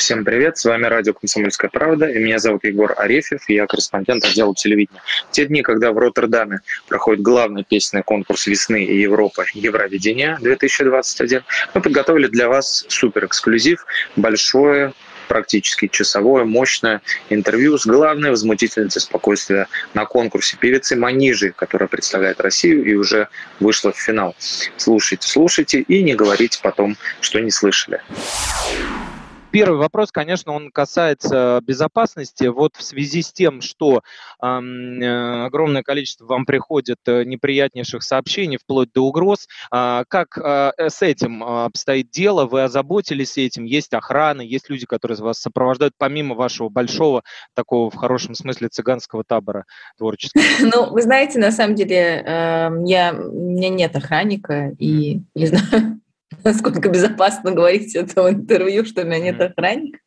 Всем привет, с вами радио «Комсомольская правда», и меня зовут Егор Арефьев, я корреспондент отдела телевидения. В те дни, когда в Роттердаме проходит главный песенный конкурс весны и Европы «Евровидение-2021», мы подготовили для вас супер-эксклюзив, большое практически часовое, мощное интервью с главной возмутительницей спокойствия на конкурсе певицы Манижи, которая представляет Россию и уже вышла в финал. Слушайте, слушайте и не говорите потом, что не слышали. Первый вопрос, конечно, он касается безопасности. Вот в связи с тем, что э, огромное количество вам приходит э, неприятнейших сообщений, вплоть до угроз, э, как э, с этим обстоит дело? Вы озаботились этим? Есть охрана, есть люди, которые вас сопровождают, помимо вашего большого, такого в хорошем смысле цыганского табора творческого? Ну, вы знаете, на самом деле, эм, я, у меня нет охранника, и не знаю, насколько безопасно говорить это в интервью, что у меня нет охранника.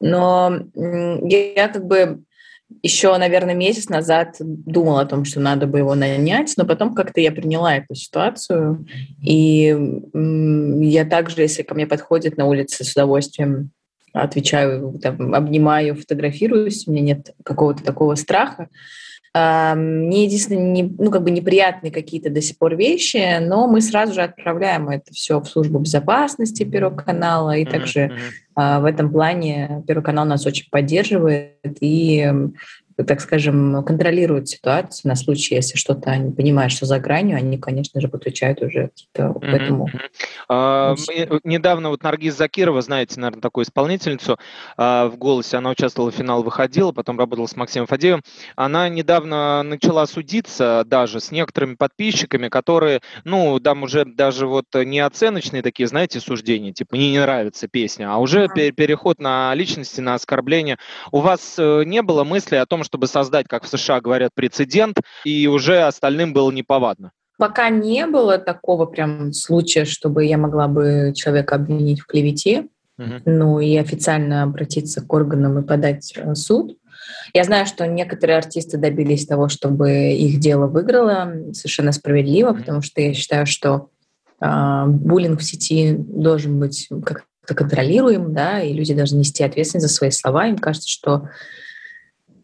Но я, как бы еще, наверное, месяц назад думала о том, что надо бы его нанять, но потом как-то я приняла эту ситуацию, и я также, если ко мне подходит на улице, с удовольствием отвечаю, там, обнимаю, фотографируюсь, у меня нет какого-то такого страха. Мне единственное, не, ну, как бы неприятные какие-то до сих пор вещи, но мы сразу же отправляем это все в службу безопасности Первого канала, и также mm-hmm. в этом плане Первый канал нас очень поддерживает, и так скажем, контролируют ситуацию на случай, если что-то они понимают, что за гранью, они, конечно же, подключают уже какие-то к этому. А, недавно вот Наргиз Закирова, знаете, наверное, такую исполнительницу а, в «Голосе», она участвовала в финал, выходила, потом работала с Максимом Фадеевым. Она недавно начала судиться даже с некоторыми подписчиками, которые, ну, там уже даже вот не оценочные такие, знаете, суждения, типа «мне не нравится песня», а уже переход на личности, на оскорбление. У вас э, не было мысли о том, чтобы создать, как в США говорят, прецедент, и уже остальным было неповадно? Пока не было такого прям случая, чтобы я могла бы человека обвинить в клевете, uh-huh. ну и официально обратиться к органам и подать э, суд. Я знаю, что некоторые артисты добились того, чтобы их дело выиграло совершенно справедливо, потому что я считаю, что э, буллинг в сети должен быть как-то контролируем, да, и люди должны нести ответственность за свои слова. Им кажется, что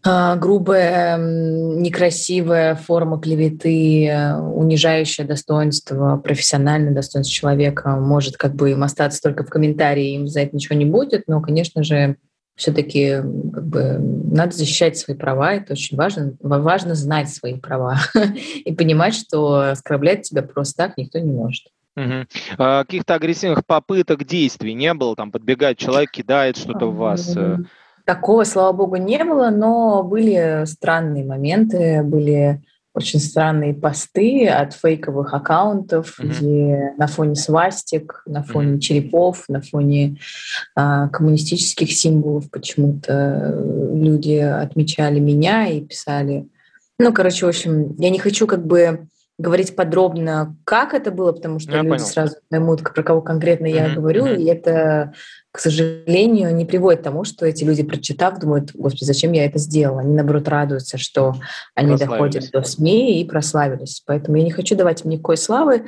грубая, некрасивая форма клеветы, э, унижающая достоинство, профессиональное достоинство человека может как бы им остаться только в комментарии, им за это ничего не будет, но, конечно же, все-таки как бы, надо защищать свои права, это очень важно. Важно знать свои права и понимать, что оскорблять тебя просто так никто не может. Угу. А, каких-то агрессивных попыток действий не было? Там подбегает человек, кидает что-то в вас? Э? Такого, слава богу, не было, но были странные моменты, были очень странные посты от фейковых аккаунтов, mm-hmm. где на фоне свастик, на фоне mm-hmm. черепов, на фоне а, коммунистических символов почему-то люди отмечали меня и писали. Ну, короче, в общем, я не хочу как бы говорить подробно, как это было, потому что я люди понял. сразу поймут, про кого конкретно mm-hmm. я говорю, mm-hmm. и это, к сожалению, не приводит к тому, что эти люди, прочитав, думают, господи, зачем я это сделала? Они, наоборот, радуются, что они доходят до СМИ и прославились. Поэтому я не хочу давать им никакой славы.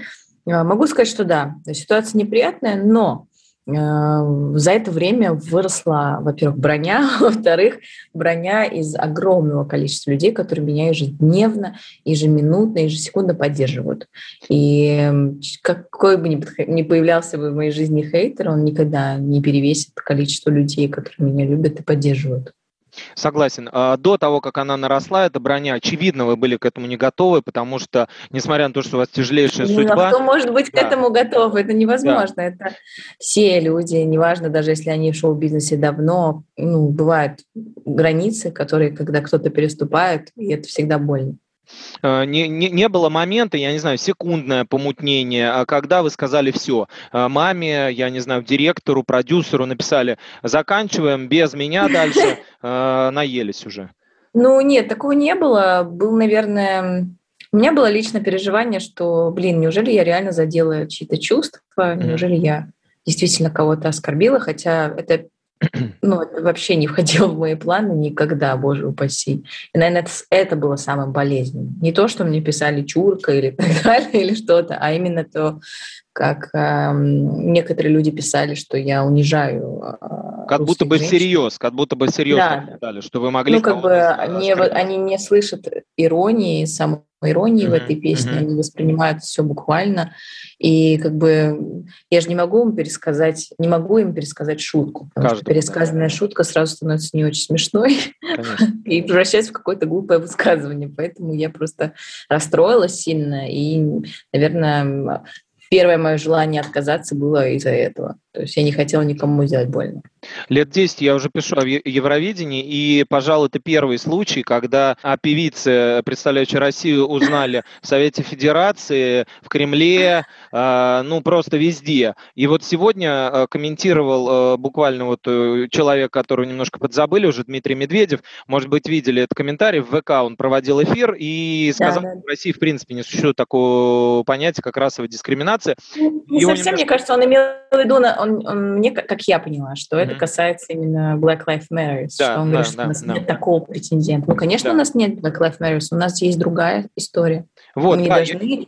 А, могу сказать, что да, ситуация неприятная, но за это время выросла, во-первых, броня, во-вторых, броня из огромного количества людей, которые меня ежедневно, ежеминутно, ежесекундно поддерживают. И какой бы ни появлялся бы в моей жизни хейтер, он никогда не перевесит количество людей, которые меня любят и поддерживают. Согласен. А, до того, как она наросла, эта броня, очевидно, вы были к этому не готовы, потому что, несмотря на то, что у вас тяжелейшая ну, судьба... Кто может быть да. к этому готов? Это невозможно. Да. Это все люди, неважно, даже если они в шоу-бизнесе давно, ну, бывают границы, которые, когда кто-то переступает, и это всегда больно. Э, не, не, не было момента, я не знаю, секундное помутнение, а когда вы сказали все, э, маме, я не знаю, директору, продюсеру написали, заканчиваем, без меня дальше, э, наелись уже. Ну нет, такого не было. Был, наверное, у меня было личное переживание, что, блин, неужели я реально задела чьи-то чувства, неужели я действительно кого-то оскорбила, хотя это ну, это вообще не входило в мои планы никогда, боже упаси. И, наверное, это, это было самым болезненным. Не то, что мне писали чурка или так далее, или что-то, а именно то, как э, некоторые люди писали, что я унижаю. Э, как будто бы женщин. всерьез, как будто бы всерьез да. писали, что вы могли. Ну, как бы они, они не слышат иронии, самой иронии mm-hmm. в этой песне, mm-hmm. они воспринимают все буквально. И как бы я же не могу им пересказать, не могу им пересказать шутку, потому Каждый, что пересказанная да. шутка сразу становится не очень смешной и превращается в какое-то глупое высказывание. Поэтому я просто расстроилась сильно и, наверное, первое мое желание отказаться было из-за этого. То есть я не хотела никому сделать больно. Лет 10 я уже пишу о Евровидении, и, пожалуй, это первый случай, когда о певице, представляющей Россию, узнали в Совете Федерации, в Кремле, э, ну, просто везде. И вот сегодня э, комментировал э, буквально вот человек, которого немножко подзабыли уже, Дмитрий Медведев, может быть, видели этот комментарий, в ВК он проводил эфир и сказал, да, да. что в России, в принципе, не существует такого понятия, как расовая дискриминация. Ну, не совсем, немножко... мне кажется, он имел в виду, он, он, мне, как я поняла, что mm-hmm. это касается именно Black Lives Matter, да, что он да, говорит, что да, у нас да. нет такого претендента. Ну, конечно, да. у нас нет Black Lives Matter, у нас есть другая история. Вот, Мы не да, должны... Я...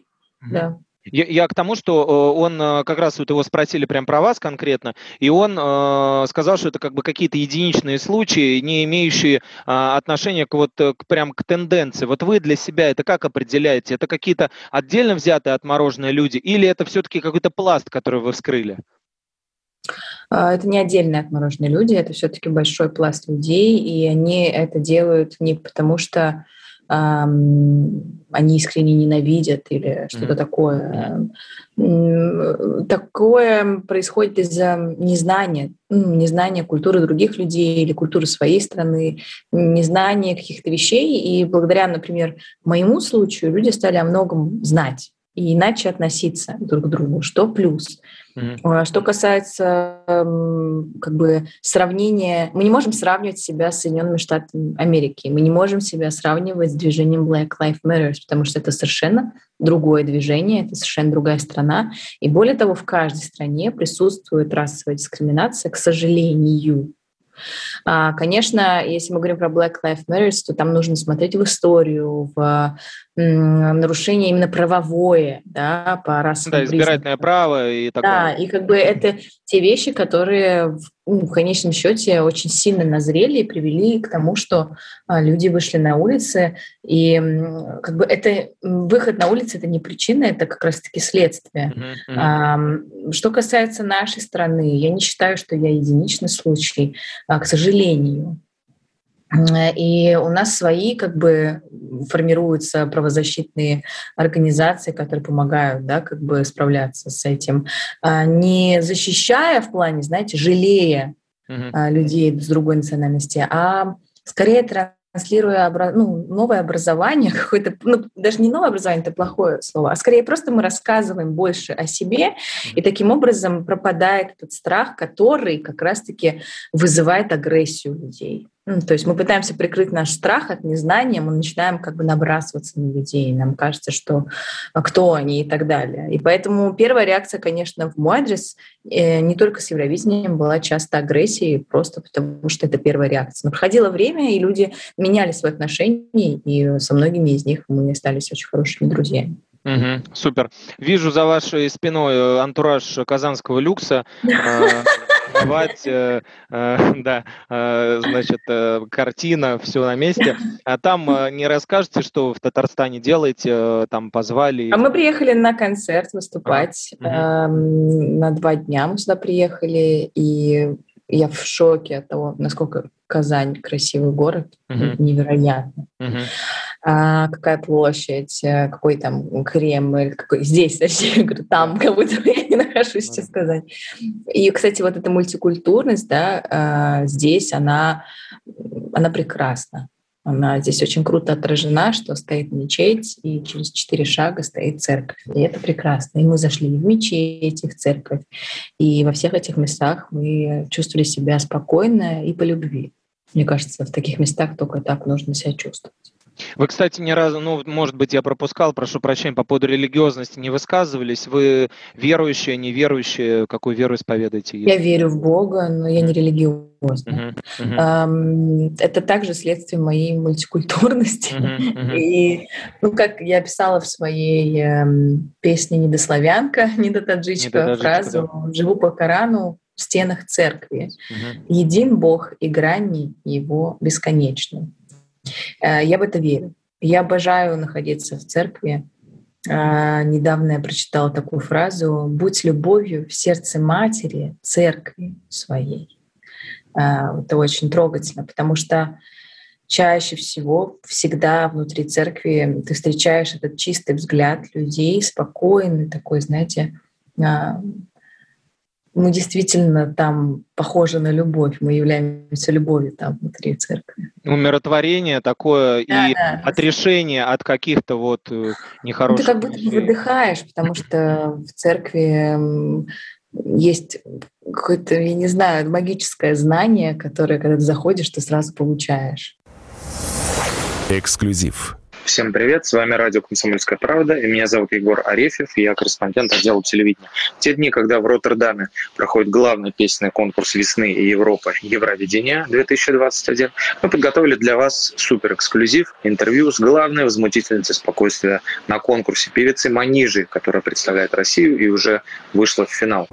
Да. Я, я к тому, что э, он э, как раз вот его спросили прям про вас конкретно, и он э, сказал, что это как бы какие-то единичные случаи, не имеющие э, отношения к вот к, прям к тенденции. Вот вы для себя это как определяете? Это какие-то отдельно взятые отмороженные люди, или это все-таки какой-то пласт, который вы вскрыли? А, это не отдельные отмороженные люди, это все-таки большой пласт людей, и они это делают не потому, что эм, они искренне ненавидят или что-то mm-hmm. такое. Такое происходит из-за незнания, незнания культуры других людей или культуры своей страны, незнания каких-то вещей. И благодаря, например, моему случаю люди стали о многом знать и иначе относиться друг к другу, что плюс. Mm-hmm. Что касается как бы сравнения, мы не можем сравнивать себя с Соединенными Штатами Америки, мы не можем себя сравнивать с движением Black Lives Matter, потому что это совершенно другое движение, это совершенно другая страна. И более того, в каждой стране присутствует расовая дискриминация, к сожалению. А, конечно, если мы говорим про Black Lives Matter, то там нужно смотреть в историю, в нарушение именно правовое, да, по расовым Да, избирательное признакам. право и такое. Да, и как бы это те вещи, которые в, ну, в конечном счете очень сильно назрели и привели к тому, что а, люди вышли на улицы, и как бы это выход на улицы это не причина, это как раз-таки следствие. Uh-huh, uh-huh. Что касается нашей страны, я не считаю, что я единичный случай, а, к сожалению. И у нас свои как бы формируются правозащитные организации, которые помогают, да, как бы справляться с этим, а, не защищая в плане, знаете, жалея uh-huh. людей с другой национальности, а скорее транслируя ну, новое образование, какое-то, ну, даже не новое образование, это плохое слово, а скорее просто мы рассказываем больше о себе, и таким образом пропадает этот страх, который как раз-таки вызывает агрессию людей. Ну, то есть мы пытаемся прикрыть наш страх от незнания, мы начинаем как бы набрасываться на людей, нам кажется, что а, кто они и так далее. И поэтому первая реакция, конечно, в мой адрес э, не только с Евровидением была часто агрессией, просто потому что это первая реакция. Но проходило время, и люди меняли свои отношения, и со многими из них мы остались очень хорошими друзьями. Угу, супер. Вижу за вашей спиной э, антураж казанского люкса. Э, кровать, э, да, значит, картина, все на месте. А там не расскажете, что в Татарстане делаете, там позвали? А мы приехали на концерт выступать. А, на два дня мы сюда приехали, и я в шоке от того, насколько Казань красивый город, uh-huh. невероятно. Uh-huh. А, какая площадь, э, какой там Кремль, какой здесь, точнее, говорю, там, как будто я не нахожусь, что сказать. И, кстати, вот эта мультикультурность, да, а, здесь она, она прекрасна. Она здесь очень круто отражена, что стоит мечеть, и через четыре шага стоит церковь. И это прекрасно. И мы зашли в мечеть, и в церковь. И во всех этих местах мы чувствовали себя спокойно и по любви. Мне кажется, в таких местах только так нужно себя чувствовать. Вы, кстати, ни разу, ну, может быть, я пропускал, прошу прощения, по поводу религиозности не высказывались. Вы верующие, неверующие, какую веру исповедуете? Я верю в Бога, но я не религиозна. Uh-huh, uh-huh. Это также следствие моей мультикультурности. Uh-huh, uh-huh. И, ну, как я писала в своей эм, песне «Недославянка», «Недотаджичка», Недотаджичка фразу да. «Живу по Корану, в стенах церкви. Угу. Един Бог и грани его бесконечны. Э, я в это верю. Я обожаю находиться в церкви. Э, недавно я прочитала такую фразу «Будь любовью в сердце матери, церкви своей». Э, это очень трогательно, потому что чаще всего всегда внутри церкви ты встречаешь этот чистый взгляд людей, спокойный такой, знаете, мы действительно там похожи на любовь, мы являемся любовью там внутри церкви. Умиротворение такое да, и да. отрешение от каких-то вот э, нехороших... Ну, ты как будто бы выдыхаешь, потому что в церкви есть какое-то, я не знаю, магическое знание, которое, когда ты заходишь, ты сразу получаешь. Эксклюзив. Всем привет, с вами радио «Комсомольская правда», и меня зовут Егор Арефьев, я корреспондент отдела телевидения. те дни, когда в Роттердаме проходит главный песенный конкурс весны и Европы «Евровидение-2021», мы подготовили для вас супер-эксклюзив, интервью с главной возмутительницей спокойствия на конкурсе певицы Манижи, которая представляет Россию и уже вышла в финал.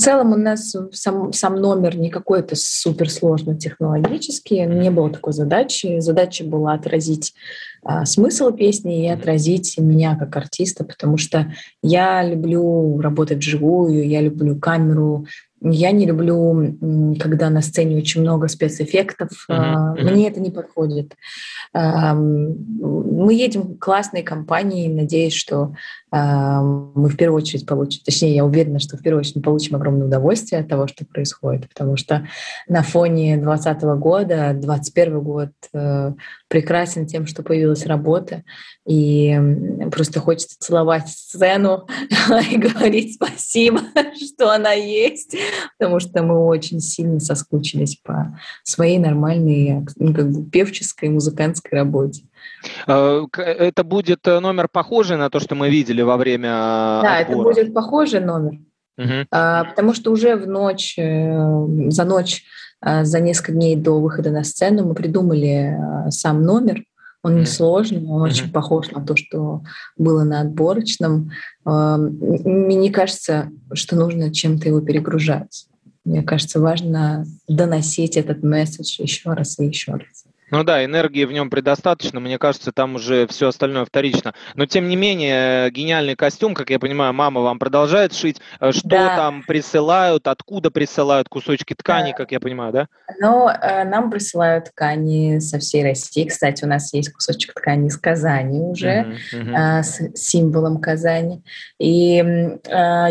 В целом у нас сам, сам номер не какой-то суперсложный технологический, не было такой задачи. Задача была отразить а, смысл песни и отразить меня как артиста, потому что я люблю работать вживую, я люблю камеру, я не люблю, когда на сцене очень много спецэффектов. Mm-hmm. Мне это не подходит. Мы едем в классной компании, надеюсь, что мы в первую очередь получим, точнее, я уверена, что в первую очередь получим огромное удовольствие от того, что происходит, потому что на фоне 2020 года, 2021 год э, прекрасен тем, что появилась работа, и просто хочется целовать сцену и говорить спасибо, что она есть, потому что мы очень сильно соскучились по своей нормальной ну, как бы певческой, музыкантской работе. Э, это будет э, номер похожий на то, что мы видели во время Да, отбора. это будет похожий номер. Угу. Потому что уже в ночь, э, за ночь, за несколько дней до выхода на сцену мы придумали сам номер. Он несложный, он mm-hmm. очень похож на то, что было на отборочном. Мне кажется, что нужно чем-то его перегружать. Мне кажется, важно доносить этот месседж еще раз и еще раз. Ну да, энергии в нем предостаточно, мне кажется, там уже все остальное вторично. Но тем не менее, гениальный костюм, как я понимаю, мама вам продолжает шить. Э, что да. там присылают, откуда присылают кусочки ткани, да. как я понимаю, да? Ну, э, нам присылают ткани со всей России. Кстати, у нас есть кусочек ткани из Казани уже, uh-huh, uh-huh. с символом Казани. И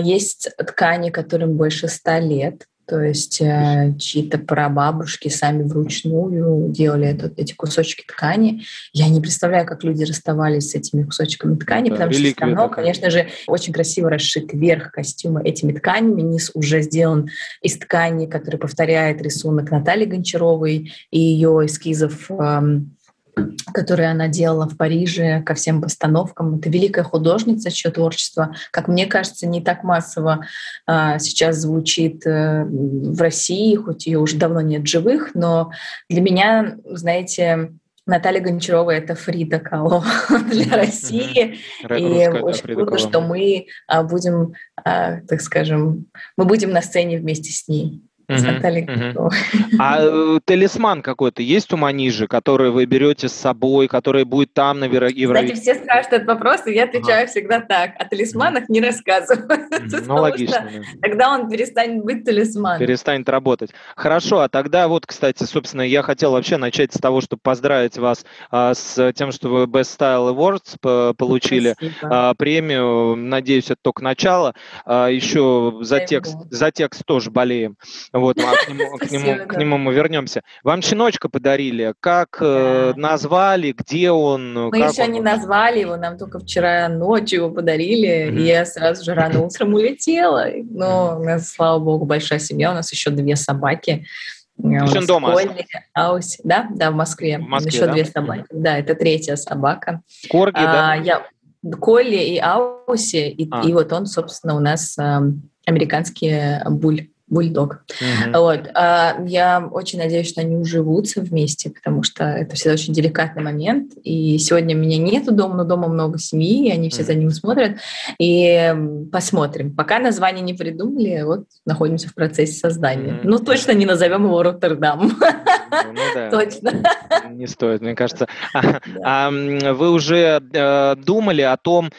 есть ткани, которым больше ста лет. То есть э, чьи-то прабабушки сами вручную делали этот, эти кусочки ткани. Я не представляю, как люди расставались с этими кусочками ткани, да, потому что все равно, такая. конечно же, очень красиво расшит верх костюма этими тканями. Низ уже сделан из ткани, который повторяет рисунок Натальи Гончаровой и ее эскизов эм, которые она делала в Париже ко всем постановкам. Это великая художница, чье творчество, как мне кажется, не так массово а, сейчас звучит а, в России, хоть ее уже давно нет живых, но для меня, знаете, Наталья Гончарова — это Фрида Кало для России. И очень круто, что мы а, будем, а, так скажем, мы будем на сцене вместе с ней с Натальей. А э, талисман какой-то есть у Манижи, который вы берете с собой, который будет там на Евровидении? Кстати, все спрашивают этот вопрос, и я отвечаю всегда так. О талисманах не рассказываю. Ну, логично. Тогда он перестанет быть талисманом. Перестанет работать. Хорошо, а тогда вот, кстати, собственно, я хотел вообще начать с того, чтобы поздравить вас а, с тем, что вы Best Style Awards получили а, премию. Надеюсь, это только начало. А, еще за текст, за текст тоже болеем. Вот, а к нему, к, нему, к нему мы вернемся. Вам щеночка подарили. Как э, назвали, где он? Мы еще он? не назвали его, нам только вчера ночью его подарили, mm-hmm. и я сразу же рано утром улетела. Но у нас, слава богу, большая семья, у нас еще две собаки. Еще дома? Колли, Ауси. Да, да, в Москве. В Москве Еще да? две собаки. Да, это третья собака. Корги, а, да? Я... Колли и Ауси, и, а. и вот он, собственно, у нас э, американский буль бульдог. Mm-hmm. Вот. А, я очень надеюсь, что они уживутся вместе, потому что это всегда очень деликатный момент. И сегодня меня нету дома, но дома много семьи, и они все mm-hmm. за ним смотрят. И посмотрим. Пока название не придумали, вот находимся в процессе создания. Mm-hmm. Ну, точно не назовем его Роттердам. Ну, да. Точно. Не стоит, мне кажется. А, вы уже э, думали о том,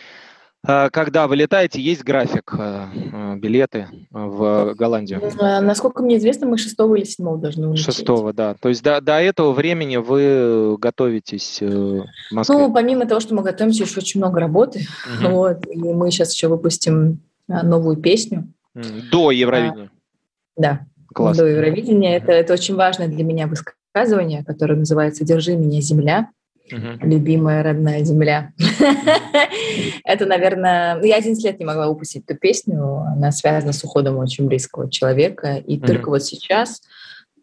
когда вы летаете, есть график, а, а, билеты в Голландию? Насколько мне известно, мы 6 или 7 должны улететь. 6, да. То есть до, до этого времени вы готовитесь э, в Москве? Ну, помимо того, что мы готовимся, еще очень много работы. Угу. Вот, и мы сейчас еще выпустим новую песню. До Евровидения? А, да, Классно. до Евровидения. Это, это очень важное для меня высказывание, которое называется «Держи меня, земля». Угу. Любимая родная земля. Это, наверное... Я 11 лет не могла выпустить эту песню. Она связана с уходом очень близкого человека. И только вот сейчас,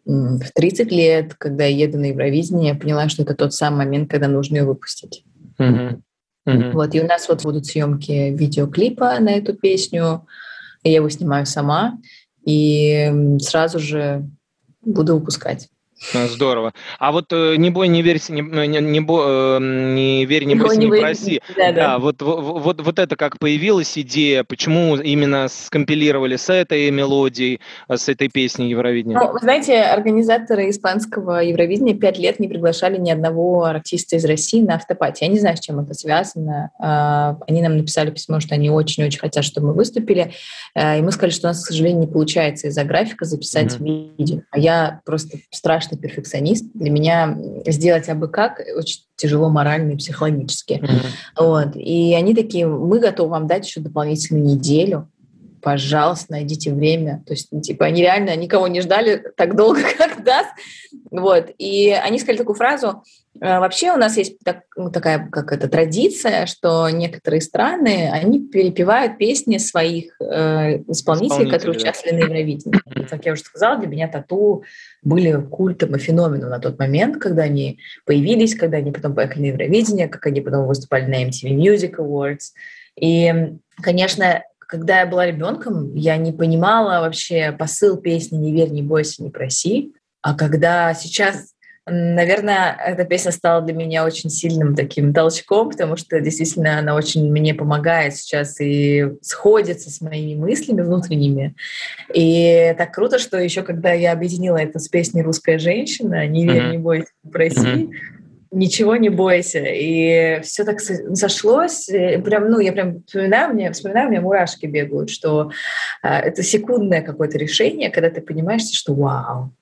в 30 лет, когда я еду на Евровидение, я поняла, что это тот самый момент, когда нужно ее выпустить. Вот, и у нас вот будут съемки видеоклипа на эту песню. Я его снимаю сама. И сразу же буду выпускать. Э, здорово. А вот э, не бой, не верь, не, не, не, э, не верь, не бойся, не, не проси. Да, да. да вот, вот, вот это как появилась идея, почему именно скомпилировали с этой мелодией, с этой песней Евровидения? Ну, вы знаете, организаторы испанского Евровидения пять лет не приглашали ни одного артиста из России на автопати. Я не знаю, с чем это связано. А, они нам написали письмо, что они очень-очень хотят, чтобы мы выступили. И мы сказали, что у нас, к сожалению, не получается из-за графика записать mm-hmm. видео. А я просто страшно страшный перфекционист. Для меня сделать абы как очень тяжело морально и психологически. Mm-hmm. Вот. И они такие, мы готовы вам дать еще дополнительную неделю. Пожалуйста, найдите время. То есть, типа, они реально никого не ждали так долго, как даст. Вот. И они сказали такую фразу, Э, вообще у нас есть так, ну, такая как это традиция, что некоторые страны они перепевают песни своих э, исполнителей, исполнителей, которые да. участвовали на Евровидении. Как я уже сказала, для меня тату были культом и феноменом на тот момент, когда они появились, когда они потом поехали на Евровидение, как они потом выступали на MTV Music Awards. И, конечно, когда я была ребенком, я не понимала вообще посыл песни «Не верь, не бойся, не проси». А когда сейчас Наверное, эта песня стала для меня очень сильным таким толчком, потому что действительно она очень мне помогает сейчас и сходится с моими мыслями внутренними. И так круто, что еще когда я объединила это с песней «Русская женщина», «Не верь, не бойся, проси», mm-hmm. Ничего не бойся. И все так сошлось. Прям, ну, я прям вспоминаю, мне, вспоминаю, меня мурашки бегают, что э, это секундное какое-то решение, когда ты понимаешь, что вау,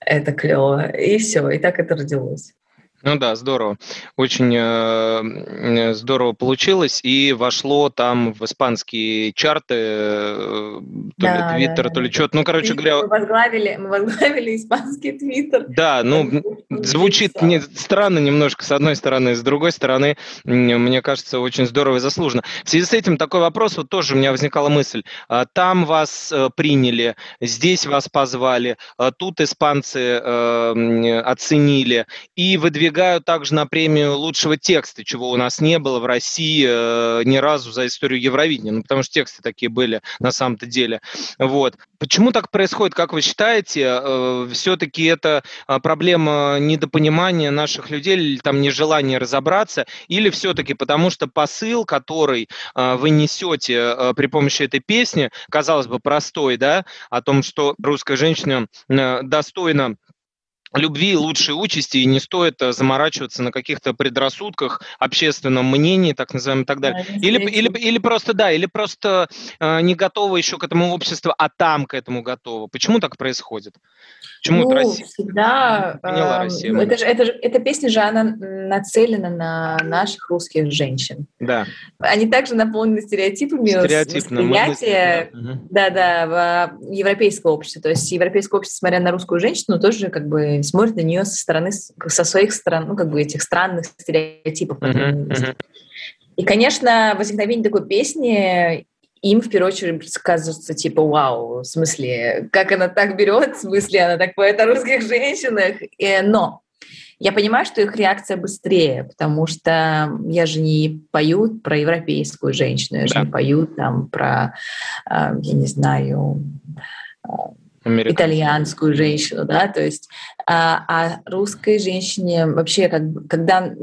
это клево. И все, и так это родилось. Ну да, здорово. Очень э, здорово получилось. И вошло там в испанские чарты, э, то да, ли Твиттер, да, то ли да. что-то. Ну, короче говоря... Мы возглавили, мы возглавили испанский Твиттер. Да, ну, звучит не, странно немножко, с одной стороны. С другой стороны, мне кажется, очень здорово и заслуженно. В связи с этим такой вопрос, вот тоже у меня возникала мысль. А, там вас э, приняли, здесь вас позвали, а тут испанцы э, оценили, и выдвигали выдвигают также на премию лучшего текста, чего у нас не было в России э, ни разу за историю Евровидения, ну, потому что тексты такие были на самом-то деле. Вот. Почему так происходит, как вы считаете? Э, все-таки это э, проблема недопонимания наших людей или там нежелания разобраться, или все-таки потому что посыл, который э, вы несете при помощи этой песни, казалось бы, простой, да, о том, что русская женщина э, достойна любви и лучшей участи, и не стоит э, заморачиваться на каких-то предрассудках, общественном мнении, так называемом, и так далее. Да, или, или, или просто, да, или просто э, не готово еще к этому обществу, а там к этому готово. Почему так происходит? Почему ну, Россия? всегда... Поняла э, Россия. Это же, это же, эта песня же, она нацелена на наших русских женщин. Да. Они также наполнены стереотипами восприятия, да-да, в европейское общество. То есть европейское общество, смотря на русскую женщину, тоже как бы смотрит на нее со стороны, со своих сторон, ну, как бы этих странных стереотипов. Uh-huh, uh-huh. И, конечно, возникновение такой песни им в первую очередь кажется, типа, вау, в смысле, как она так берет, в смысле, она так поет о русских женщинах. Но я понимаю, что их реакция быстрее, потому что я же не пою про европейскую женщину, я да. же не пою там про, а, я не знаю, а, итальянскую женщину, да, то есть а, а русской женщине вообще, как, когда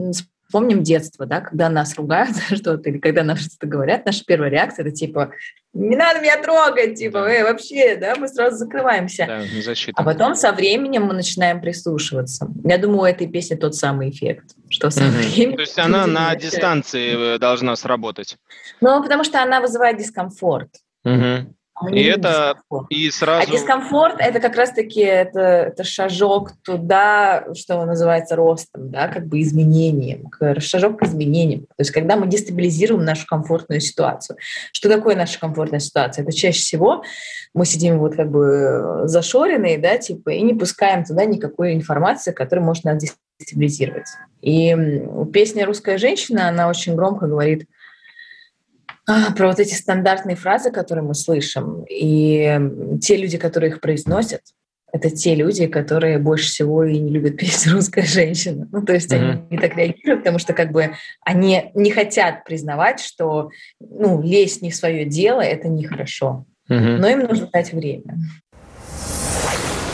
Помним детство, да, когда нас ругают за что-то или когда нам что-то говорят, наша первая реакция это типа «не надо меня трогать», типа да. «э, вообще», да, мы сразу закрываемся. Да, защита. А потом со временем мы начинаем прислушиваться. Я думаю, у этой песни тот самый эффект, что со временем... То есть она на дистанции э, должна сработать? Ну, потому что она вызывает дискомфорт. Угу. И это дискомфорт. и сразу. А дискомфорт это как раз-таки это, это шажок туда, что называется ростом, да, как бы изменением, шажок к изменениям. То есть когда мы дестабилизируем нашу комфортную ситуацию. Что такое наша комфортная ситуация? Это чаще всего мы сидим вот как бы зашоренные, да, типа, и не пускаем туда никакой информации, которая может нас дестабилизировать. И песня «Русская женщина», она очень громко говорит а, про вот эти стандартные фразы, которые мы слышим. И те люди, которые их произносят, это те люди, которые больше всего и не любят петь русская женщина. Ну, то есть mm-hmm. они не так реагируют, потому что как бы они не хотят признавать, что ну, лезть не в свое дело – это нехорошо. Mm-hmm. Но им нужно дать время.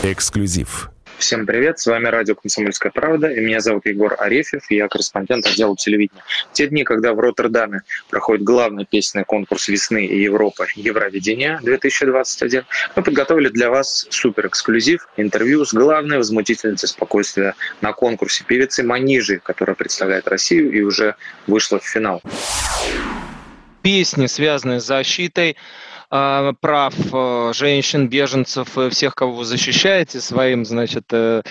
Эксклюзив. Всем привет, с вами радио «Комсомольская правда», и меня зовут Егор Арефьев, я корреспондент отдела телевидения. те дни, когда в Роттердаме проходит главный песенный конкурс весны и Европы Евровидение-2021, мы подготовили для вас супер-эксклюзив, интервью с главной возмутительницей спокойствия на конкурсе певицы Манижи, которая представляет Россию и уже вышла в финал. Песни, связанные с защитой прав э, женщин, беженцев, э, всех, кого вы защищаете своим, значит, э,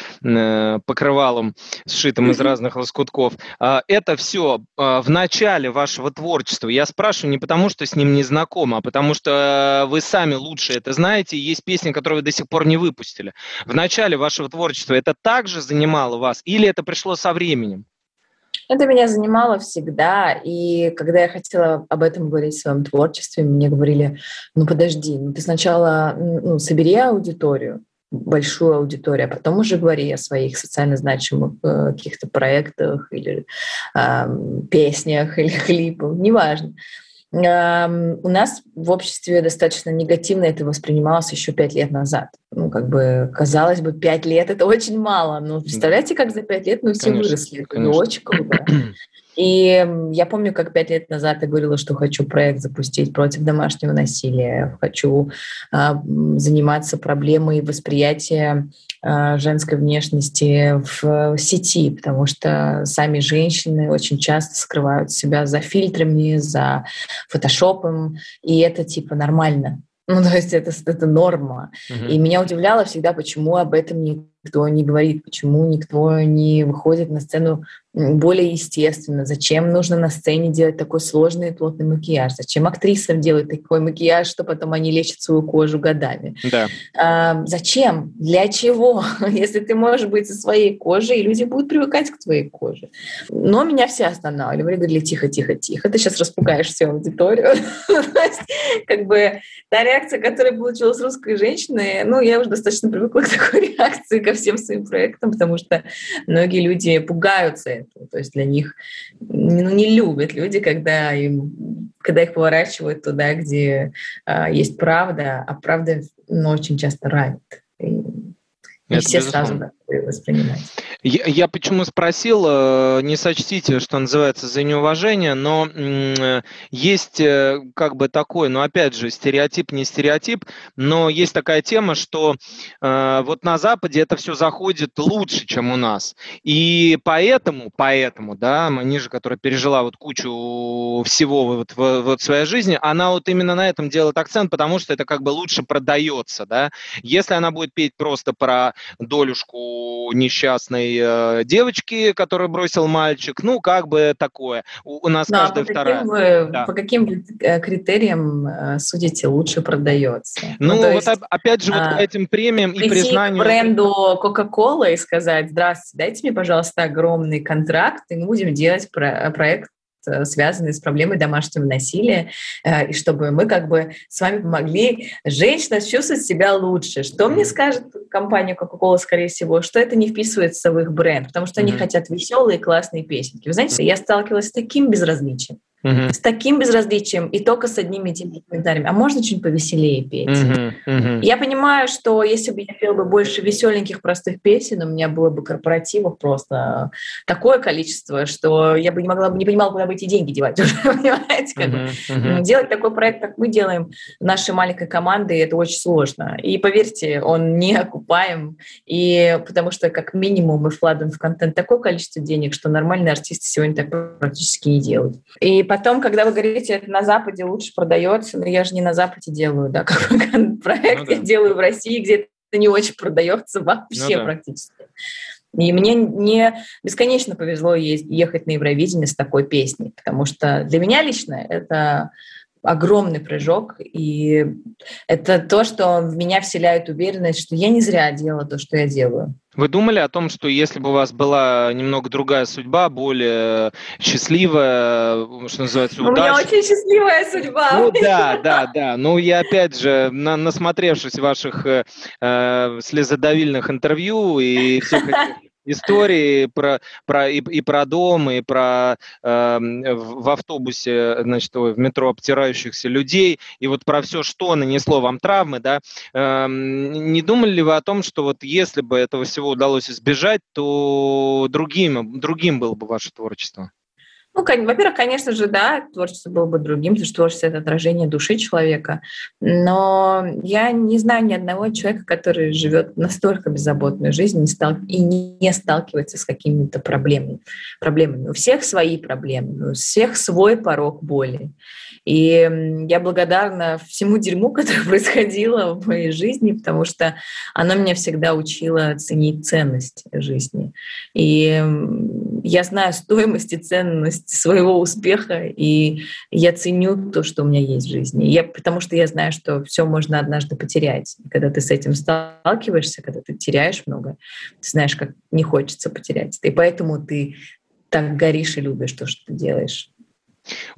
покрывалом, сшитым из разных лоскутков. А, это все в начале вашего творчества. Я спрашиваю не потому, что с ним не знаком, а потому что вы сами лучше это знаете. Есть песни, которые вы до сих пор не выпустили. В начале вашего творчества это также занимало вас или это пришло со временем? Это меня занимало всегда, и когда я хотела об этом говорить в своем творчестве, мне говорили, ну подожди, ну ты сначала ну, собери аудиторию, большую аудиторию, а потом уже говори о своих социально значимых э, каких-то проектах или э, песнях или клипах, неважно. У нас в обществе достаточно негативно это воспринималось еще пять лет назад. Ну, как бы, казалось бы, пять лет — это очень мало. Но представляете, как за пять лет мы все конечно, выросли. Это очень круто. И я помню, как пять лет назад я говорила, что хочу проект запустить против домашнего насилия, хочу э, заниматься проблемой восприятия э, женской внешности в сети, потому что сами женщины очень часто скрывают себя за фильтрами, за фотошопом, и это типа нормально. Ну, то есть это, это норма. Uh-huh. И меня удивляло всегда, почему об этом никто не говорит, почему никто не выходит на сцену более естественно. Зачем нужно на сцене делать такой сложный и плотный макияж? Зачем актрисам делать такой макияж, что потом они лечат свою кожу годами? Да. А, зачем? Для чего? Если ты можешь быть со своей кожей, и люди будут привыкать к твоей коже. Но меня все останавливали, говорили, тихо, тихо, тихо, ты сейчас распугаешь всю аудиторию. Как бы та реакция, которая получилась русской женщиной, ну, я уже достаточно привыкла к такой реакции ко всем своим проектам, потому что многие люди пугаются этого. То есть для них ну, не любят люди, когда, им, когда их поворачивают туда, где а, есть правда, а правда ну, очень часто ранит. И не все безусловно. сразу воспринимать. Я, я почему спросил, э, не сочтите, что называется, за неуважение, но э, есть э, как бы такой, ну опять же, стереотип, не стереотип, но есть такая тема, что вот на Западе это все заходит лучше, чем у нас. И поэтому, поэтому, да, Манижа, которая пережила вот кучу всего вот в вот своей жизни, она вот именно на этом делает акцент, потому что это как бы лучше продается, да. Если она будет петь просто про долюшку несчастной э, девочки, которую бросил мальчик. Ну, как бы такое. У, у нас ну, каждая а по вторая. Каким вы, да. По каким э, критериям э, судите лучше продается? Ну, ну вот есть, опять же, а, вот по этим премиям и признанию... к бренду Coca-Cola и сказать, здравствуйте, дайте мне, пожалуйста, огромный контракт, и мы будем делать про- проект э, связанный с проблемой домашнего насилия, э, и чтобы мы как бы с вами помогли женщинам чувствовать себя лучше. Что мне скажет компания Coca-Cola, скорее всего, что это не вписывается в их бренд, потому что они хотят веселые, классные песенки. Вы знаете, я сталкивалась с таким безразличием Угу. С таким безразличием и только с одними этими комментариями. А можно что-нибудь повеселее петь? Угу, угу. Я понимаю, что если бы я пела бы больше веселеньких простых песен, у меня было бы корпоративов просто такое количество, что я бы не могла бы не понимала, куда бы эти деньги девать уже, понимаете? Как угу, угу. Делать такой проект, как мы делаем нашей маленькой командой, это очень сложно. И поверьте, он не окупаем, и потому что как минимум мы вкладываем в контент такое количество денег, что нормальные артисты сегодня так практически не делают. И потом, когда вы говорите, это на Западе лучше продается, но я же не на Западе делаю, да, проект ну, да. я делаю в России, где это не очень продается вообще ну, да. практически. И мне не бесконечно повезло ехать на Евровидение с такой песней, потому что для меня лично это огромный прыжок, и это то, что в меня вселяет уверенность, что я не зря делала то, что я делаю. Вы думали о том, что если бы у вас была немного другая судьба, более счастливая, что называется, удачная... У меня очень счастливая судьба. Ну да, да, да. Ну я опять же, на, насмотревшись ваших э, э слезодавильных интервью и всех этих истории про, про, и, и про дом, и про э, в автобусе, значит, в метро обтирающихся людей, и вот про все, что нанесло вам травмы, да, э, не думали ли вы о том, что вот если бы этого всего удалось избежать, то другим, другим было бы ваше творчество? Ну, во-первых, конечно же, да, творчество было бы другим, потому что творчество — это отражение души человека. Но я не знаю ни одного человека, который живет настолько беззаботную жизнь не, стал... и не сталкивается с какими-то проблемами. проблемами. У всех свои проблемы, у всех свой порог боли. И я благодарна всему дерьму, которое происходило в моей жизни, потому что оно меня всегда учило ценить ценность жизни. И я знаю стоимость и ценность своего успеха, и я ценю то, что у меня есть в жизни. Я, потому что я знаю, что все можно однажды потерять. Когда ты с этим сталкиваешься, когда ты теряешь много, ты знаешь, как не хочется потерять. И поэтому ты так горишь и любишь то, что ты делаешь.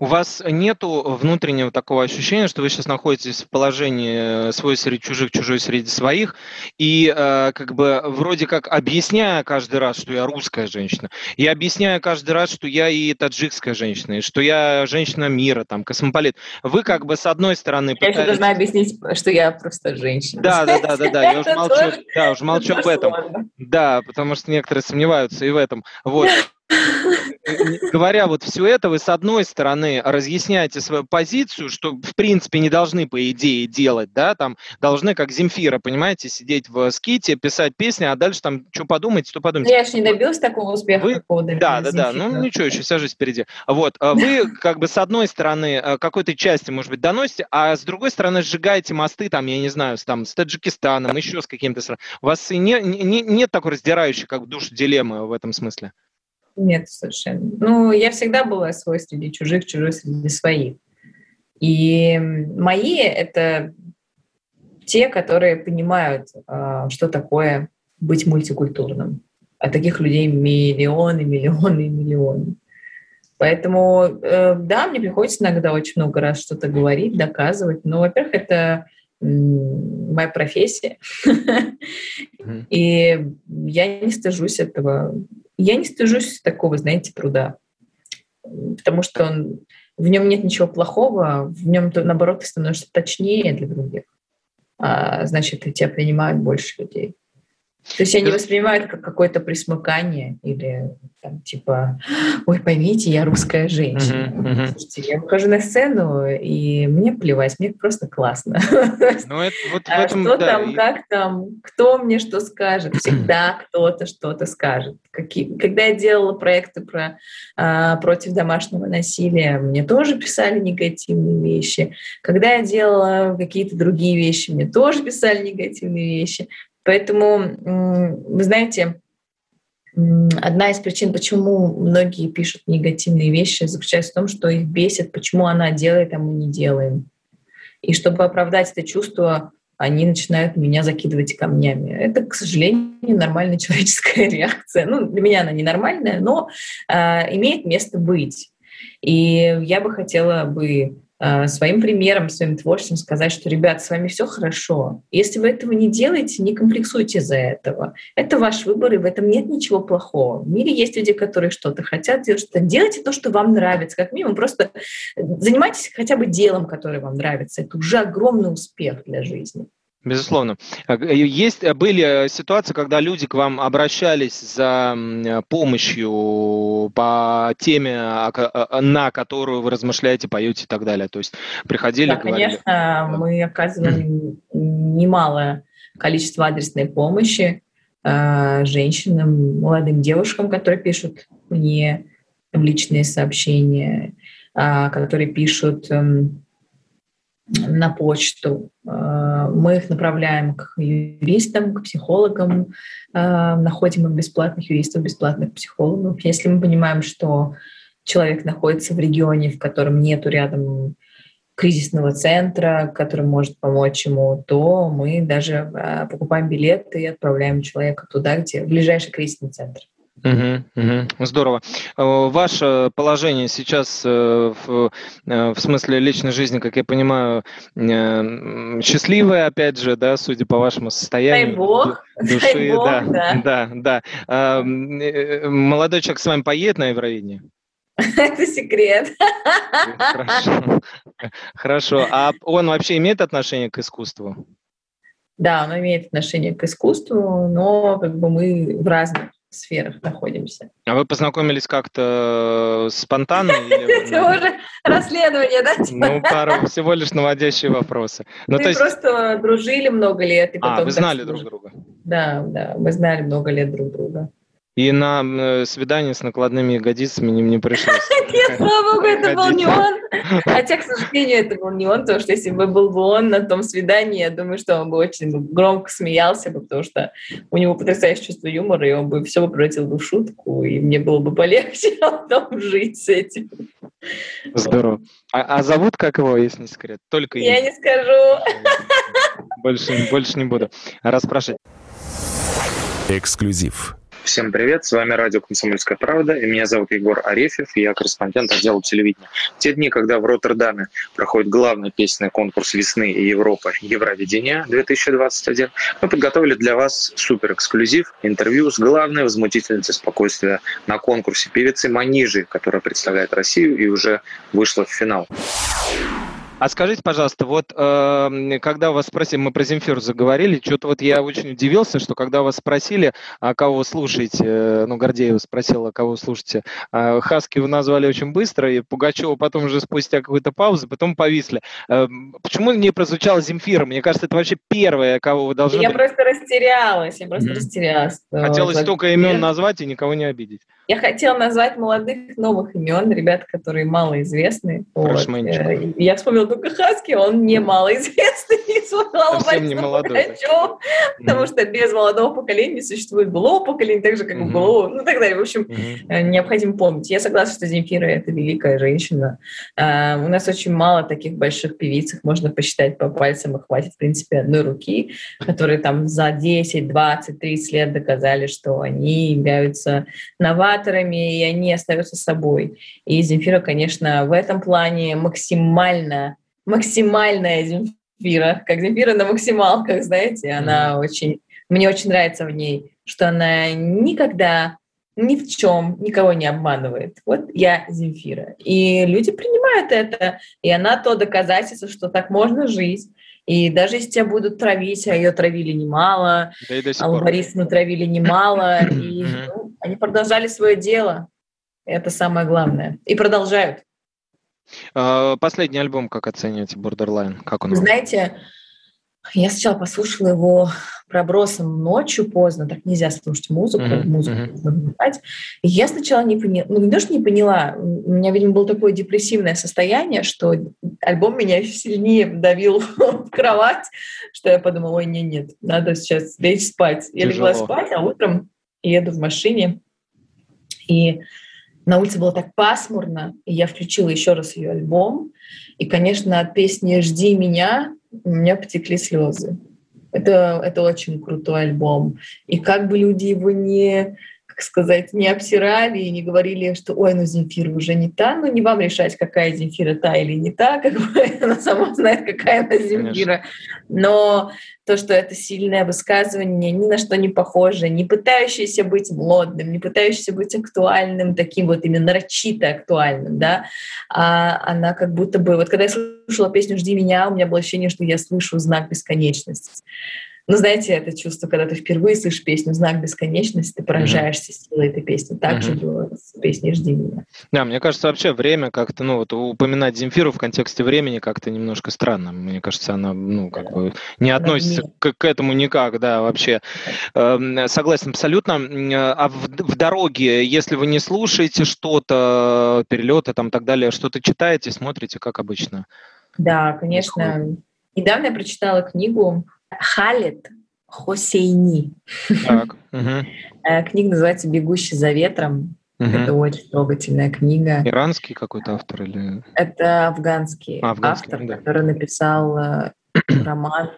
У вас нету внутреннего такого ощущения, что вы сейчас находитесь в положении э, свой среди чужих, чужой среди своих, и э, как бы вроде как объясняя каждый раз, что я русская женщина, и объясняя каждый раз, что я и таджикская женщина, и что я женщина мира, там, космополит. Вы как бы с одной стороны... Я пытаетесь... еще должна объяснить, что я просто женщина. Да, да, да, да, да, я уже молчу, да, уже молчу об этом. Да, потому что некоторые сомневаются и в этом. Вот говоря вот все это, вы с одной стороны разъясняете свою позицию, что в принципе не должны по идее делать, да, там должны как Земфира, понимаете, сидеть в ските, писать песни, а дальше там что подумать, что подумать. Я же не добилась такого успеха, вы... Да, да, да, ну ничего, еще вся жизнь впереди. Вот, а вы как бы с одной стороны э, какой-то части, может быть, доносите, а с другой стороны сжигаете мосты, там, я не знаю, там, с Таджикистаном, еще с каким-то. У вас не, не, нет такой раздирающей как бы душу дилеммы в этом смысле? Нет, совершенно. Ну, я всегда была свой среди чужих, чужой среди своих. И мои — это те, которые понимают, а, что такое быть мультикультурным. А таких людей миллионы, миллионы и миллионы. Поэтому, э, да, мне приходится иногда очень много раз что-то говорить, доказывать. Но, во-первых, это моя профессия. И я не стыжусь этого. Я не стыжусь такого, знаете, труда, потому что он, в нем нет ничего плохого, в нем, наоборот, ты становишься точнее для других. А, значит, тебя принимают больше людей. То есть я не воспринимаю это как какое-то присмыкание или там, типа, ой, поймите, я русская женщина. Uh-huh, uh-huh. Слушайте, я выхожу на сцену, и мне плевать, мне просто классно. Ну, это, вот а этом, что да, там, и... как там, кто мне что скажет? Всегда кто-то что-то скажет. Какие, когда я делала проекты про, а, против домашнего насилия, мне тоже писали негативные вещи. Когда я делала какие-то другие вещи, мне тоже писали негативные вещи. Поэтому, вы знаете, одна из причин, почему многие пишут негативные вещи, заключается в том, что их бесит, почему она делает, а мы не делаем. И чтобы оправдать это чувство, они начинают меня закидывать камнями. Это, к сожалению, нормальная человеческая реакция. Ну, для меня она ненормальная, но э, имеет место быть. И я бы хотела бы своим примером, своим творчеством сказать, что, ребят, с вами все хорошо. Если вы этого не делаете, не комплексуйте за этого. Это ваш выбор, и в этом нет ничего плохого. В мире есть люди, которые что-то хотят делать, что делайте то, что вам нравится. Как минимум, просто занимайтесь хотя бы делом, которое вам нравится. Это уже огромный успех для жизни. Безусловно. Э, есть, э, были ситуации, когда люди к вам обращались за помощью по теме, на которую вы размышляете, поете и так далее. То есть приходили, да, говорили... конечно, мы оказываем немалое количество адресной помощи э, женщинам, молодым девушкам, которые пишут мне личные сообщения, которые пишут эм, на почту. Э, мы их направляем к юристам, к психологам, э, находим им бесплатных юристов, бесплатных психологов. Если мы понимаем, что человек находится в регионе, в котором нету рядом кризисного центра, который может помочь ему, то мы даже э, покупаем билеты и отправляем человека туда, где ближайший кризисный центр. Угу, угу, здорово. Э, ваше положение сейчас э, в, э, в смысле личной жизни, как я понимаю, счастливое, опять же, да, судя по вашему состоянию. Дай бог. Души, дай бог, да, да, да, да. Молодой человек с вами поедет на Евровидение? Это секрет. Хорошо. Хорошо. А он вообще имеет отношение к искусству? Да, он имеет отношение к искусству, но как бы мы в разных сферах находимся. А вы познакомились как-то спонтанно? Это уже расследование, да? Ну, пару, всего лишь наводящие вопросы. Ну, мы просто дружили много лет. А, вы знали друг друга? Да, да, мы знали много лет друг друга. И на э, свидание с накладными ягодицами не, не пришлось. Нет, слава богу, это был не он. Хотя, к сожалению, это был не он, потому что если бы был бы он на том свидании, я думаю, что он бы очень громко смеялся бы, потому что у него потрясающее чувство юмора, и он бы все бы превратил бы в шутку, и мне было бы полегче потом жить с этим. Здорово. А, а зовут как его, если не секрет? Только Я не скажу. Больше, больше не буду расспрашивать. Эксклюзив. Всем привет, с вами радио «Комсомольская правда», и меня зовут Егор Арефьев, и я корреспондент отдела телевидения. В те дни, когда в Роттердаме проходит главный песенный конкурс весны и Европы «Евровидение-2021», мы подготовили для вас супер-эксклюзив, интервью с главной возмутительницей спокойствия на конкурсе певицей Манижи, которая представляет Россию и уже вышла в финал. А скажите, пожалуйста, вот э, когда вас спросили, мы про Земфиру заговорили, что-то вот я очень удивился, что когда вас спросили, а кого вы слушаете, э, ну, Гордеева спросила, кого вы слушаете, э, Хаски вы назвали очень быстро, и Пугачева потом уже спустя какую-то паузу, потом повисли. Э, почему не прозвучала Земфира? Мне кажется, это вообще первое, кого вы должны Я быть... просто растерялась, я просто mm-hmm. растерялась. Хотелось вот, столько имен назвать и никого не обидеть. Я хотела назвать молодых новых имен, ребят, которые малоизвестны. Вот. Э, я вспомнила только Хаски, он не малоизвестный. Совсем не молодой. Потому что без молодого поколения существует былого поколения, так же, как и былого, ну и так далее. В общем, э, необходимо помнить. Я согласна, что Земфира — это великая женщина. Э, у нас очень мало таких больших певиц, их можно посчитать по пальцам, и хватит, в принципе, одной руки, которые там за 10, 20, 30 лет доказали, что они являются новаторами, мотиваторами, и они остаются собой. И Земфира, конечно, в этом плане максимально, максимальная Земфира, как Земфира на максималках, знаете, она mm-hmm. очень, мне очень нравится в ней, что она никогда ни в чем никого не обманывает. Вот я Земфира. И люди принимают это, и она то доказательство, что так можно жить. И даже если тебя будут травить, а ее травили немало, да Аллу Борисовну травили немало, и ну, они продолжали свое дело. Это самое главное. И продолжают. А, последний альбом, как оцениваете, Borderline? Как он? Знаете, я сначала послушала его пробросом ночью поздно, так нельзя слушать музыку, uh-huh, музыку uh-huh. И я сначала не поняла, ну не то, что не поняла, у меня, видимо, было такое депрессивное состояние, что альбом меня еще сильнее давил в кровать, что я подумала, ой, нет, нет, надо сейчас лечь спать. Я Тяжело. легла спать, а утром еду в машине, и на улице было так пасмурно, и я включила еще раз ее альбом, и, конечно, от песни «Жди меня» у меня потекли слезы. Это, это очень крутой альбом. И как бы люди его не как сказать, не обсирали и не говорили, что ой, ну Земфира уже не та, ну не вам решать, какая Земфира та или не та, как бы она сама знает, какая она Земфира. Конечно. Но то, что это сильное высказывание, ни на что не похоже, не пытающееся быть модным, не пытающееся быть актуальным, таким вот именно нарочито актуальным, да, а она как будто бы... Вот когда я слушала песню «Жди меня», у меня было ощущение, что я слышу знак бесконечности. Ну, знаете, это чувство, когда ты впервые слышишь песню «Знак бесконечности», ты поражаешься mm-hmm. силой этой песни. Так mm-hmm. же было с песней «Жди меня». Да, мне кажется, вообще время как-то, ну, вот упоминать Земфиру в контексте времени как-то немножко странно. Мне кажется, она, ну, как да. бы не относится к, к этому никак, да, вообще. Э, согласен абсолютно. А в, в дороге, если вы не слушаете что-то, перелеты там и так далее, что-то читаете, смотрите, как обычно? Да, конечно. Недавно я прочитала книгу Халид Хосейни. Так. Угу. Книга называется «Бегущий за ветром». Угу. Это очень трогательная книга. Иранский какой-то автор или? Это афганский, а, афганский автор, да. который написал э, роман.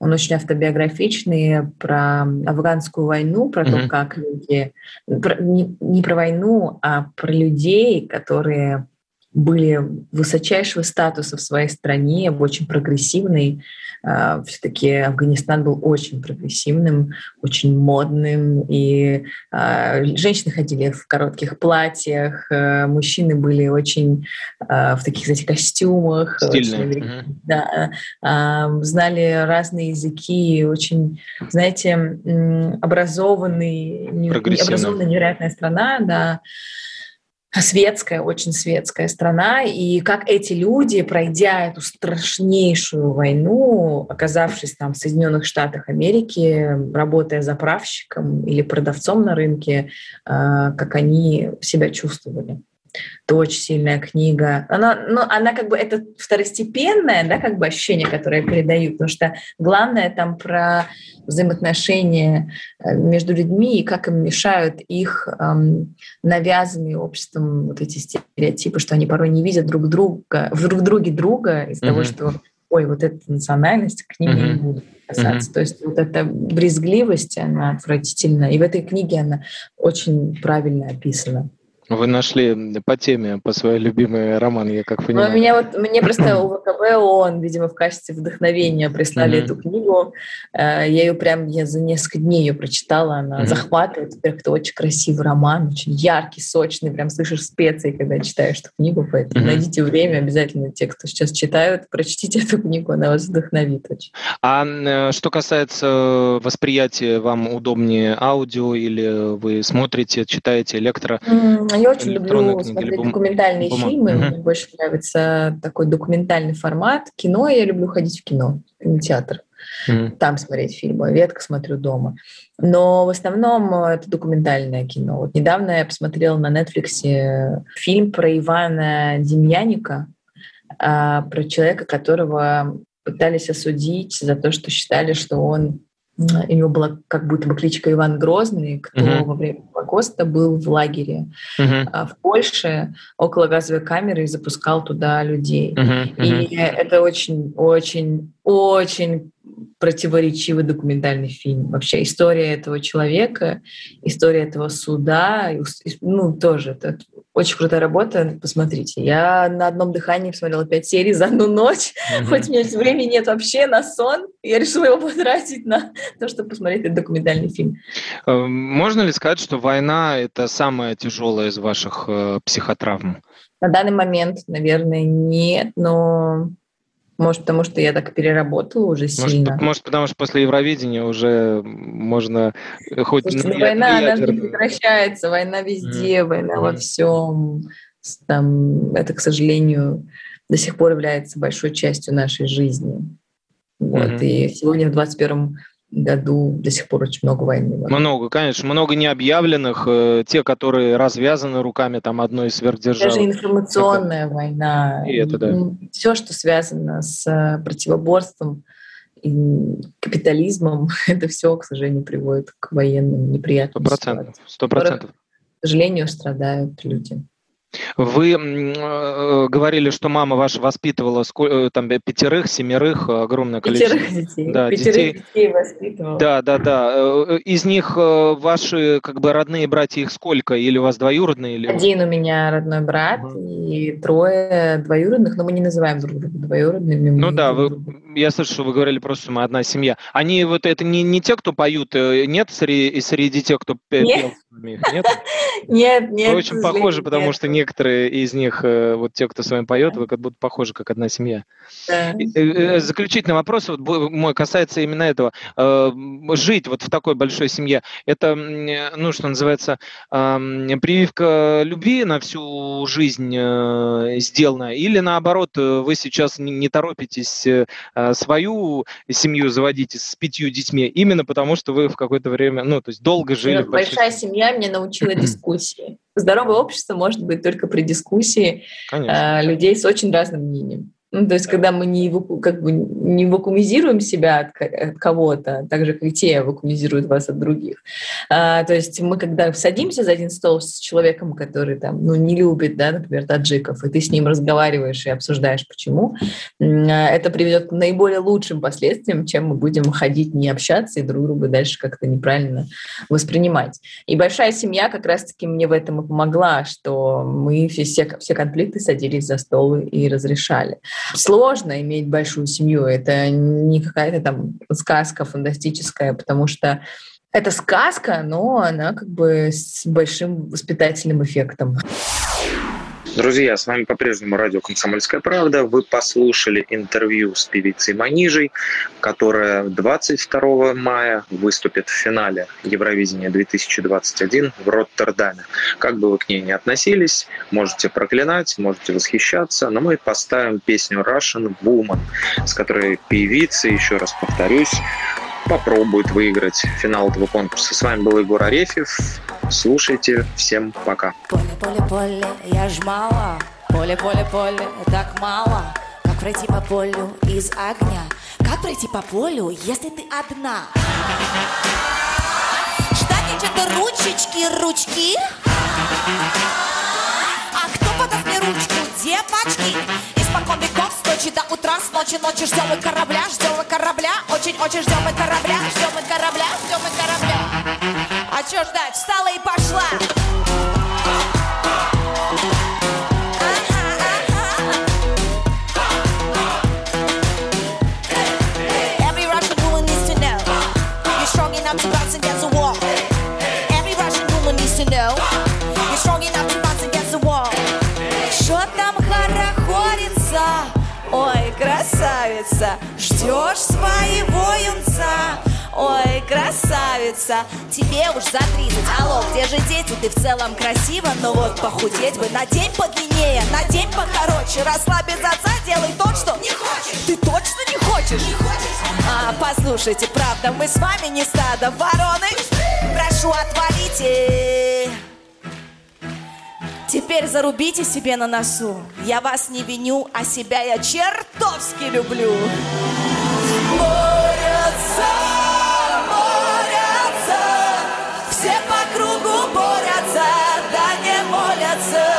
Он очень автобиографичный про афганскую войну, про то, как люди... Про, не, не про войну, а про людей, которые были высочайшего статуса в своей стране, очень прогрессивной. А, Все-таки Афганистан был очень прогрессивным, очень модным, и а, женщины ходили в коротких платьях, а, мужчины были очень в таких, знаете, костюмах. Стильные. Очень, да, знали разные языки, очень, знаете, образованный, образованная невероятная страна, да, светская, очень светская страна, и как эти люди, пройдя эту страшнейшую войну, оказавшись там в Соединенных Штатах Америки, работая заправщиком или продавцом на рынке, а, как они себя чувствовали. Это очень сильная книга. Она, ну, она как бы это второстепенное, да, как бы ощущение, которое передают, потому что главное там про взаимоотношения э, между людьми и как им мешают их эм, навязанные обществом вот эти стереотипы, что они порой не видят друг друга, друг друге друга из-за mm-hmm. того, что ой, вот эта национальность, к ним mm-hmm. не буду касаться. Mm-hmm. То есть вот эта брезгливость, она отвратительна. И в этой книге она очень правильно описана. Вы нашли по теме, по своей любимой роман, я как понимаю. Ну, меня вот, мне просто УВКБ ООН, видимо, в качестве вдохновения прислали mm-hmm. эту книгу. Э, я ее прям, я за несколько дней ее прочитала, она mm-hmm. захватывает. Во-первых, это очень красивый роман, очень яркий, сочный, прям слышишь специи, когда читаешь эту книгу, поэтому mm-hmm. найдите время обязательно, те, кто сейчас читают, прочтите эту книгу, она вас вдохновит очень. А э, что касается восприятия, вам удобнее аудио или вы смотрите, читаете электро? Mm-hmm я очень люблю смотреть бум... документальные бум... фильмы. Угу. Мне больше нравится такой документальный формат. Кино я люблю ходить в кино, в кинотеатр. Mm. Там смотреть фильмы. Редко смотрю дома. Но в основном это документальное кино. Вот недавно я посмотрела на Netflix фильм про Ивана Демьяника, а, про человека, которого пытались осудить за то, что считали, что он у него была как будто бы кличка Иван Грозный, кто uh-huh. во время Холокоста был в лагере uh-huh. в Польше около газовой камеры и запускал туда людей. Uh-huh. Uh-huh. И это очень, очень, очень противоречивый документальный фильм. Вообще история этого человека, история этого суда, ну тоже это очень крутая работа, посмотрите. Я на одном дыхании посмотрела пять серий за одну ночь. Mm-hmm. Хоть у меня времени нет вообще на сон, я решила его потратить на то, чтобы посмотреть этот документальный фильм. Э, можно ли сказать, что война – это самая тяжелая из ваших э, психотравм? На данный момент, наверное, нет, но может, потому что я так переработала уже может, сильно. Может, потому что после Евровидения уже можно хоть... Слушайте, ну, война, она же не прекращается, война везде, mm. война mm. во всем. Там, это, к сожалению, до сих пор является большой частью нашей жизни. Вот. Mm-hmm. И сегодня в 21 году до сих пор очень много войны. Много, конечно, много необъявленных, э, те, которые развязаны руками там одной из сверхдержав. Даже информационная это... война. И это, да. Все, что связано с э, противоборством и капитализмом, это все, к сожалению, приводит к военным неприятным Сто процентов. Сто процентов. К сожалению, страдают люди. Вы э, говорили, что мама ваша воспитывала сколь, там пятерых, семерых, огромное количество. Пятерых детей. Да, пятерых детей. детей воспитывала. Да, да, да. Из них ваши как бы родные братья их сколько? Или у вас двоюродные? Или... Один у меня родной брат угу. и трое двоюродных, но мы не называем друг друга двоюродными. Ну да, вы, я слышу, что вы говорили просто, что мы одна семья. Они вот это не, не те, кто поют, нет среди, среди тех, кто пел? Нет, нет? нет. нет вы очень похожи, потому что некоторые из них, э, вот те, кто с вами поет, вы как будто похожи, как одна семья. Да. Э, э, заключительный вопрос вот мой касается именно этого. Жить вот в такой большой семье, это, ну, что называется, прививка любви на всю жизнь сделана, или наоборот, вы сейчас не торопитесь свою семью заводить с пятью детьми, именно потому что вы в какое-то время, ну, то есть долго жили. Большая семья меня научила дискуссии. Здоровое общество может быть только при дискуссии Конечно. людей с очень разным мнением. Ну, то есть, когда мы не, как бы, не вакуумизируем себя от, от кого-то, так же, как и те вакуумизируют вас от других. А, то есть, мы когда садимся за один стол с человеком, который там, ну, не любит, да, например, таджиков, и ты с ним разговариваешь и обсуждаешь, почему, это приведет к наиболее лучшим последствиям, чем мы будем ходить, не общаться и друг друга дальше как-то неправильно воспринимать. И большая семья как раз-таки мне в этом и помогла, что мы все, все конфликты садились за стол и разрешали. Сложно иметь большую семью. Это не какая-то там сказка фантастическая, потому что это сказка, но она как бы с большим воспитательным эффектом. Друзья, с вами по-прежнему радио «Комсомольская правда». Вы послушали интервью с певицей Манижей, которая 22 мая выступит в финале Евровидения 2021 в Роттердаме. Как бы вы к ней ни относились, можете проклинать, можете восхищаться, но мы поставим песню Russian Woman, с которой певица, еще раз повторюсь, попробует выиграть финал этого конкурса. С вами был Егор Арефьев. Слушайте. Всем пока. Поле, поле, поле, я ж мало. Поле, поле, поле, так мало. Как пройти по полю из огня? Как пройти по полю, если ты одна? Штаничек, ручечки, ручки. А кто подаст мне ручку, девочки? Испокон веков, ночи до утра, с ночи ночи ждем мы корабля, ждем мы корабля, очень-очень ждем мы корабля, ждем мы корабля, ждем мы корабля. А чё ждать? Встала и пошла. 30 Тебе уж за 30 Алло, где же дети? Ты в целом красиво, Но вот похудеть бы на день подлиннее На день покороче Расслабь отца, делай то, что Не хочешь Ты точно не хочешь? Не хочешь А, послушайте, правда, мы с вами не стадо Вороны, прошу, отвалите Теперь зарубите себе на носу. Я вас не виню, а себя я чертовски люблю. Мой отца! другу борются, да не молятся.